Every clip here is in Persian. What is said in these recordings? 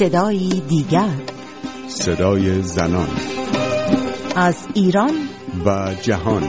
صدایی دیگر. صدای زنان. از ایران و جهان.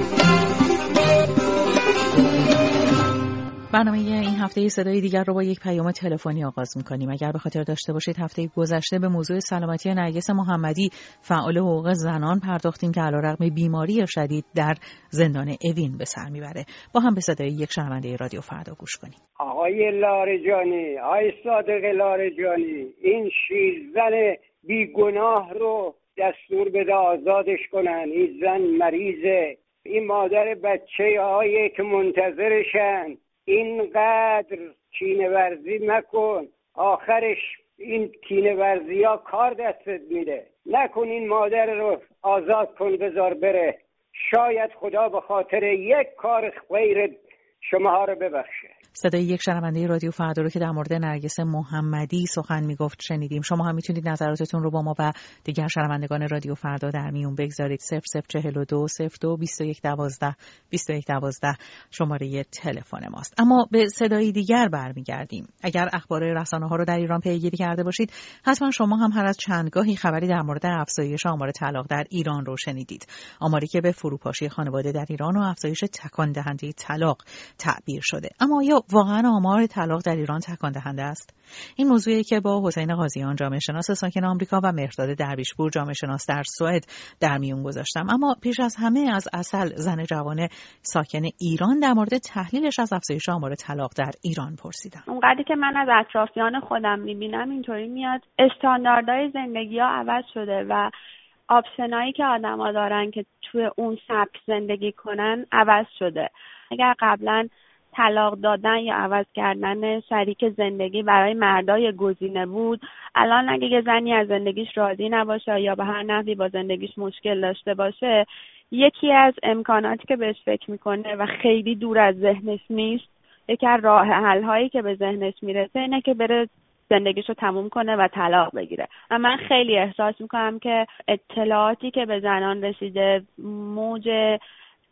برنامه این هفته صدای دیگر رو با یک پیام تلفنی آغاز می‌کنیم. اگر به خاطر داشته باشید هفته گذشته به موضوع سلامتی نرگس محمدی فعال حقوق زنان پرداختیم که علیرغم بیماری شدید در زندان اوین به سر می‌بره. با هم به صدای یک شنونده رادیو فردا گوش کنیم. آقای لارجانی آقای صادق لارجانی این شیرزن بیگناه رو دستور بده آزادش کنن. این زن مریضه. این مادر بچه هایی که منتظرشن. اینقدر کینه ورزی نکن. آخرش این کینه ورزی ها کار دستت میده. نکن این مادر رو آزاد کن بذار بره. شاید خدا به خاطر یک کار خیر شما رو ببخشه. صدای یک شنونده رادیو فردا رو که در مورد نرگس محمدی سخن می‌گفت شنیدیم. شما هم می‌تونید نظراتتون رو با ما و دیگر شنوندگان رادیو فردا در میون بگذارید. 0042 02 21 12 21 12 شماره تلفن ماست. اما به صدای دیگر برمیگردیم. اگر اخبار رسانه ها رو در ایران پیگیری کرده باشید حتما شما هم هر از چندگاهی خبری در مورد افزایش آمار طلاق در ایران رو شنیدید. آماری که به فروپاشی خانواده در ایران و افزایش تکان دهنده طلاق تعبیر شده. اما یا واقعا آمار طلاق در ایران تکان دهنده است. این موضوعی که با حسین قاضیان جامعه شناس ساکن آمریکا و مهرداد درویشپور جامعه شناس در سوئد در میون گذاشتم. اما پیش از همه از اصل زن جوان ساکن ایران در مورد تحلیلش از افزایش آمار طلاق در ایران پرسیدم. اونقدری که من از اطرافیان خودم می‌بینم اینطوری میاد. استانداردهای زندگی ها عوض شده و آپشنایی که آدما دارن که توی اون سبک زندگی کنن عوض شده. اگر قبلا طلاق دادن یا عوض کردن شریک زندگی برای مردای گزینه بود. الان اگه یه زنی از زندگیش راضی نباشه یا به هر نحوی با زندگیش مشکل داشته باشه یکی از امکاناتی که بهش فکر می‌کنه و خیلی دور از ذهنش نیست یکی از راه حل هایی که به ذهنش می‌رسه اینه که بره زندگیش رو تموم کنه و طلاق بگیره. و من خیلی احساس می‌کنم که اطلاعاتی که به زنان رسیده موج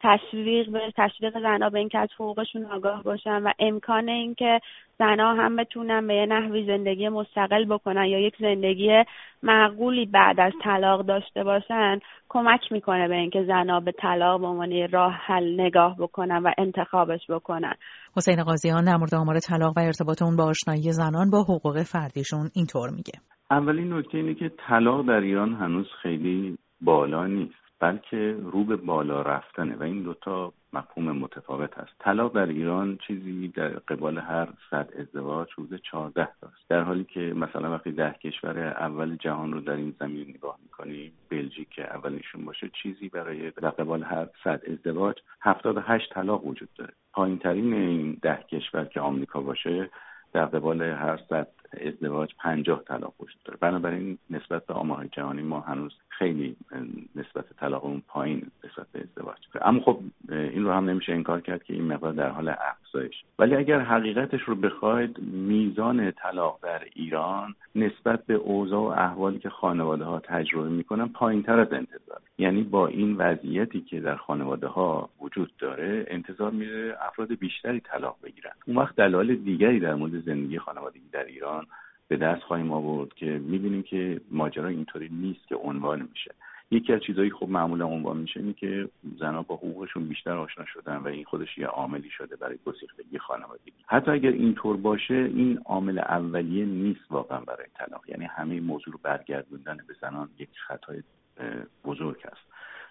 تشویق به تشویق زنها به اینکه از حقوقشون آگاه باشن و امکان اینکه زنها هم بتونن به یه نحوی زندگی مستقل بکنن یا یک زندگی معقولی بعد از طلاق داشته باشن کمک می‌کنه به اینکه زنها به طلاق به عنوان راه حل نگاه بکنن و انتخابش بکنن. حسین قاضیان در مورد آمار طلاق و ارتباط اون با آشنایی زنان با حقوق فردیشون اینطور میگه. اولین نکته اینه که طلاق در ایران هنوز خیلی بالا نیست. بلکه رو به بالا رفتنه و این دوتا مفهوم متفاوت هست. طلاق در ایران چیزی در قبال هر صد ازدواج حدود چهارده است در حالی که مثلا وقتی ده کشور اول جهان رو در این زمین نگاه می‌کنیم بلژیک که باشه چیزی برای در قبال هر صد ازدواج هفتاد و هشت طلاق وجود داره. پایین ترین این ده کشور که آمریکا باشه در قبال هر صد ازدواج پنجاه طلاق وجود داره. بنابراین نسبت به آمار جهانی ما هنوز خیلی نسبت طلاق پایین نسبت به ازدواج اما خب این رو هم نمیشه انکار کرد که این مقدار در حال افزایش. ولی اگر حقیقتش رو بخواید میزان طلاق در ایران نسبت به اوضاع و احوالی که خانواده ها تجربه می‌کنن پایین تر از انتظار. یعنی با این وضعیتی که در خانواده ها وجود داره انتظار میره افراد بیشتری طلاق بگیرن. اون وقت دلایل دیگری در مورد زندگی خانوادگی در ایران به دست خواهیم آورد که می‌بینیم که ماجرا اینطوری نیست که عنوان میشه. یکی از چیزهایی خب معمولا عنوان میشه اینه که زنها با حقوقشون بیشتر آشنا شدن و این خودش یه عاملی شده برای گسیختگی خانوادگی. حتی اگر اینطور باشه این عامل اولیه نیست واقعا برای طلاق. یعنی همه موضوع رو برگردوندن به زنان یک خطای بزرگ است.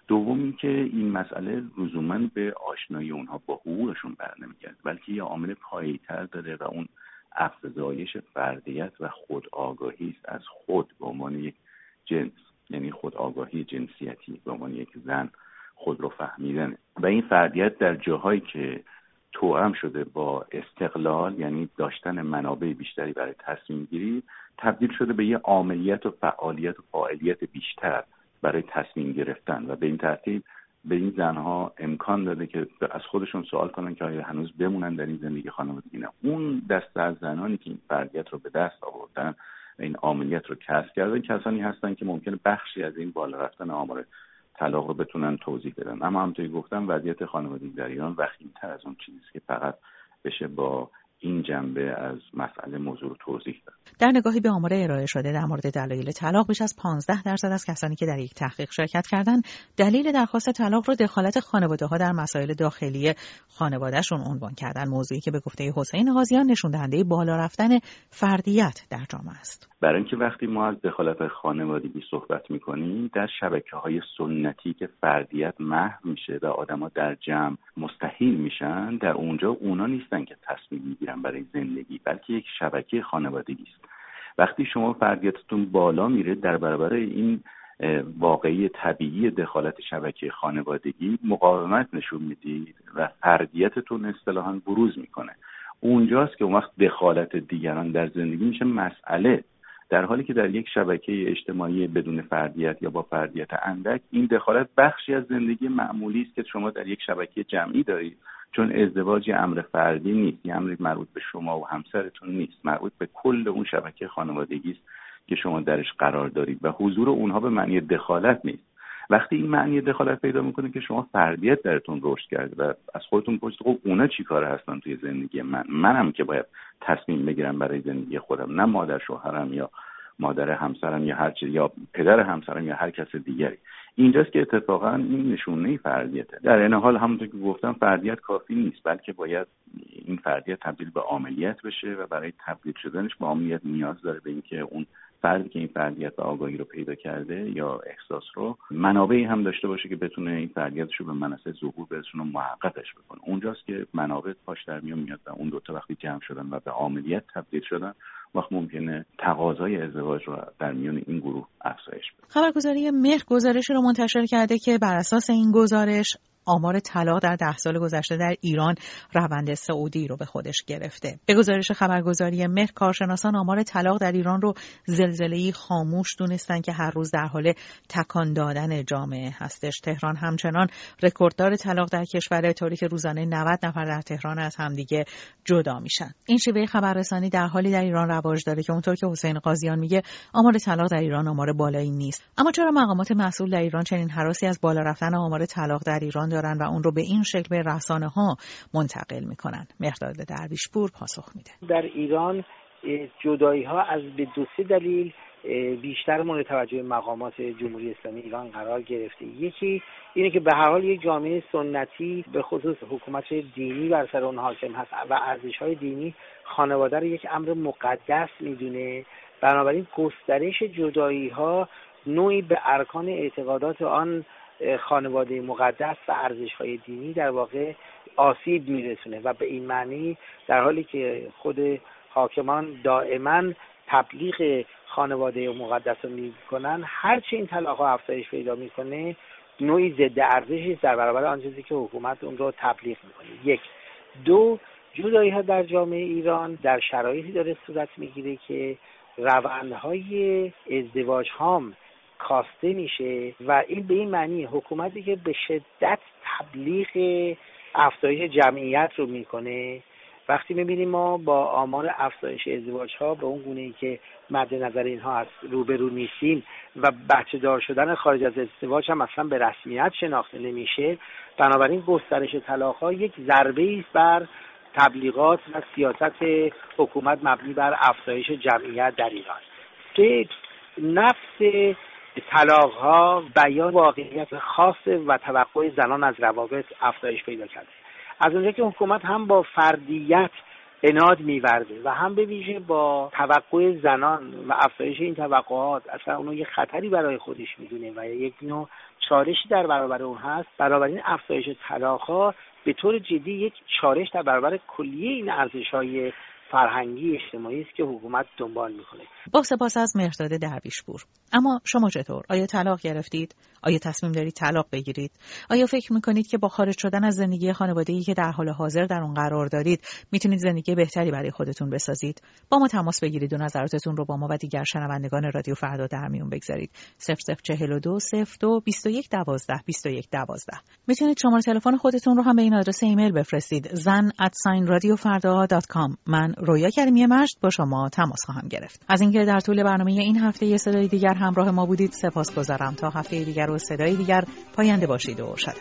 دوم اینکه این مسئله لزوما به آشنایی اونها با حقوقشون برنمیگرده بلکه یه عامل پایه‌تر داره و اون افزایش فردیت و خود آگاهی است از خود به عنوان یک جنس. یعنی خود آگاهی جنسیتی به عنوان یک زن خود رو فهمیدن و این فردیت در جاهایی که توأم شده با استقلال یعنی داشتن منابع بیشتری برای تصمیم گیری تبدیل شده به یه عاملیت و فعالیت و فعالیت بیشتر برای تصمیم گرفتن. و به این ترتیب به این زنها امکان داده که از خودشون سوال کنن که آیا هنوز بمونن در این زندگی خانوادگی. نه اون دسته از زنانی که این فردیت رو به دست آوردن این عملیت رو کسب کردن کسانی هستن که ممکنه بخشی از این بالا رفتن آمار طلاق رو بتونن توضیح بدن. اما همونطوری گفتم وضعیت خانوادگی در ایران وخیمتر از اون چیزی که فقط بشه با این جنبه از مسئله موضوع رو توضیح داد. در نگاهی به آمار ارائه شده در مورد دلایل طلاق بیش از 15 درصد از کسانی که در یک تحقیق شرکت کردند دلیل درخواست طلاق رو دخالت خانواده ها در مسائل داخلی خانوادهشون عنوان کردن موضوعی که به گفته حسین غازیان نشون دهنده بالا رفتن فردیت در جامعه است. برای اینکه وقتی ما از دخالت خانوادگی صحبت می‌کنیم در شبکه های سنتی که فردیت محو میشه و آدما در جمع مستحیل میشن در اونجا اونا نیستن که تصمیم می‌گیرن برای زندگی بلکه یک شبکه خانوادگی است وقتی شما فردیتتون بالا میره در برابر این واقعه‌ی طبیعی دخالت شبکه خانوادگی مقاومت نشون می‌دید و فردیتتون اصطلاحا بروز می‌کنه. اونجاست که اون وقت دخالت دیگران در زندگی میشه. مسئله در حالی که در یک شبکه اجتماعی بدون فردیت یا با فردیت اندک این دخالت بخشی از زندگی معمولی است که شما در یک شبکه جمعی دارید. چون ازدواج امر فردی نیست یه امری مربوط به شما و همسرتون نیست مربوط به کل اون شبکه خانوادگی است که شما درش قرار دارید و حضور اونها به معنی دخالت نیست. وقتی این معنی دخالت پیدا می‌کنه که شما فردیت درتون رشد کرده و از خودتون پرسید خب اونا چی کار هستن توی زندگی من؟ منم که باید تصمیم بگیرم برای زندگی خودم نه مادر شوهرم یا مادر همسرم یا هر یا پدر همسرم یا هر کس دیگری. اینجاست که اتفاقا این نشونه فردیته. در این حال همونطور که گفتم فردیت کافی نیست بلکه باید این فردیت تبدیل به عاملیت بشه و برای تبدیل شدنش به عاملیت نیاز داره به اینکه اون فردی که این فردیت و آگاهی رو پیدا کرده یا احساس رو منابعی هم داشته باشه که بتونه این فردیتش رو به منصه ظهور برسونه و محققش بکنه. اونجاست که منابع پاش در میاد و اون دوتا وقتی جمع شدن و به عاملیت تبدیل شدن وقت ممکنه تقاضای ازدواج رو در میان این گروه افزایش بده. خبرگزاری مهر گزارش رو منتشر کرده که بر اساس این گزارش آمار طلاق در ده سال گذشته در ایران روند سعودی رو به خودش گرفته. به گزارش خبرگزاری مهر کارشناسان آمار طلاق در ایران رو زلزله‌ای خاموش دونستن که هر روز در حال تکان دادن جامعه هستش. تهران همچنان رکورددار طلاق در کشور طوری که روزانه 90 نفر در تهران از همدیگه جدا میشن. این شیوه خبررسانی در حالی در ایران رواج داره که اونطور که حسین قاضیان میگه آمار طلاق در ایران آمار بالایی نیست. اما چرا مقامات مسئول در ایران چنین حراسی از بالا رفتن آمار طلاق در ایران دارن و اون رو به این شکل به رسانه ها منتقل می‌کنن. مهداد درویشپور پاسخ میده. در ایران جدایی ها از به دو سه دلیل بیشتر مورد توجه مقامات جمهوری اسلامی ایران قرار گرفته. یکی اینه که به هر حال یک جامعه سنتی به خصوص حکومت دینی بر سر اون حاکم هست و ارزش های دینی خانواده رو یک امر مقدس می‌دونه. بنابراین گسترش جدایی ها نوعی به ارکان اعتقادات آن خانواده مقدس و ارزش های دینی در واقع آسیب میرسونه و به این معنی در حالی که خود حاکمان دائما تبلیغ خانواده مقدس رو می‌کنن هرچی این طلاق ها افزایش پیدا می‌کنه نوعی ضد ارزشی در برابر آن چیزی که حکومت اون رو تبلیغ می‌کنه. یک. دو جدایی ها در جامعه ایران در شرایطی داره صورت می‌گیره که روندهای ازدواج هام کاسته میشه و این به این معنی حکومتی که به شدت تبلیغ افزایش جمعیت رو می‌کنه. وقتی می‌بینیم ما با آمار افزایش ازدواج ها به اون گونه ای که مد نظر اینها هست روبرو نیستیم و بچه دار شدن خارج از ازدواج هم اصلا به رسمیت شناخته نمیشه بنابراین گسترش طلاق ها یک ضربه است بر تبلیغات و سیاست حکومت مبنی بر افزایش جمعیت در ایران. نفس طلاق ها بیان واقعیت خاص و توقع زنان از روابط افزایش پیدا کرده. از اونجا که حکومت هم با فردیت اناد میورده و هم به ویژه با توقع زنان و افزایش این توقعات اصلا اونو یه خطری برای خودش می‌دونه و یک نوع چالشی در برابر اون هست. این افزایش طلاق ها به طور جدی یک چالش در برابر کلیه این ارزش های فرهنگی اجتماعی است که حکومت دنبال می‌کنه. با سپاس از مهرداد درویشپور اما شما چطور؟ آیا طلاق گرفتید؟ آیا تصمیم دارید طلاق بگیرید؟ آیا فکر می‌کنید که با خارج شدن از زندگی خانوادگی که در حال حاضر در اون قرار دارید می‌تونید زندگی بهتری برای خودتون بسازید؟ با ما تماس بگیرید و نظراتتون رو با ما و دیگر شنوندگان رادیو فردا در میون بگذارید. 0042 02 21 12 21 12 می‌تونید شماره تلفن خودتون رو هم به این آدرس ایمیل بفرستید. زن من رویا کریمی مشت با شما تماس خواهم گرفت. از اینکه در طول برنامه این هفته یه صدای دیگر همراه ما بودید سپاسگزارم تا هفته دیگر و صدای دیگر پاینده باشید و شد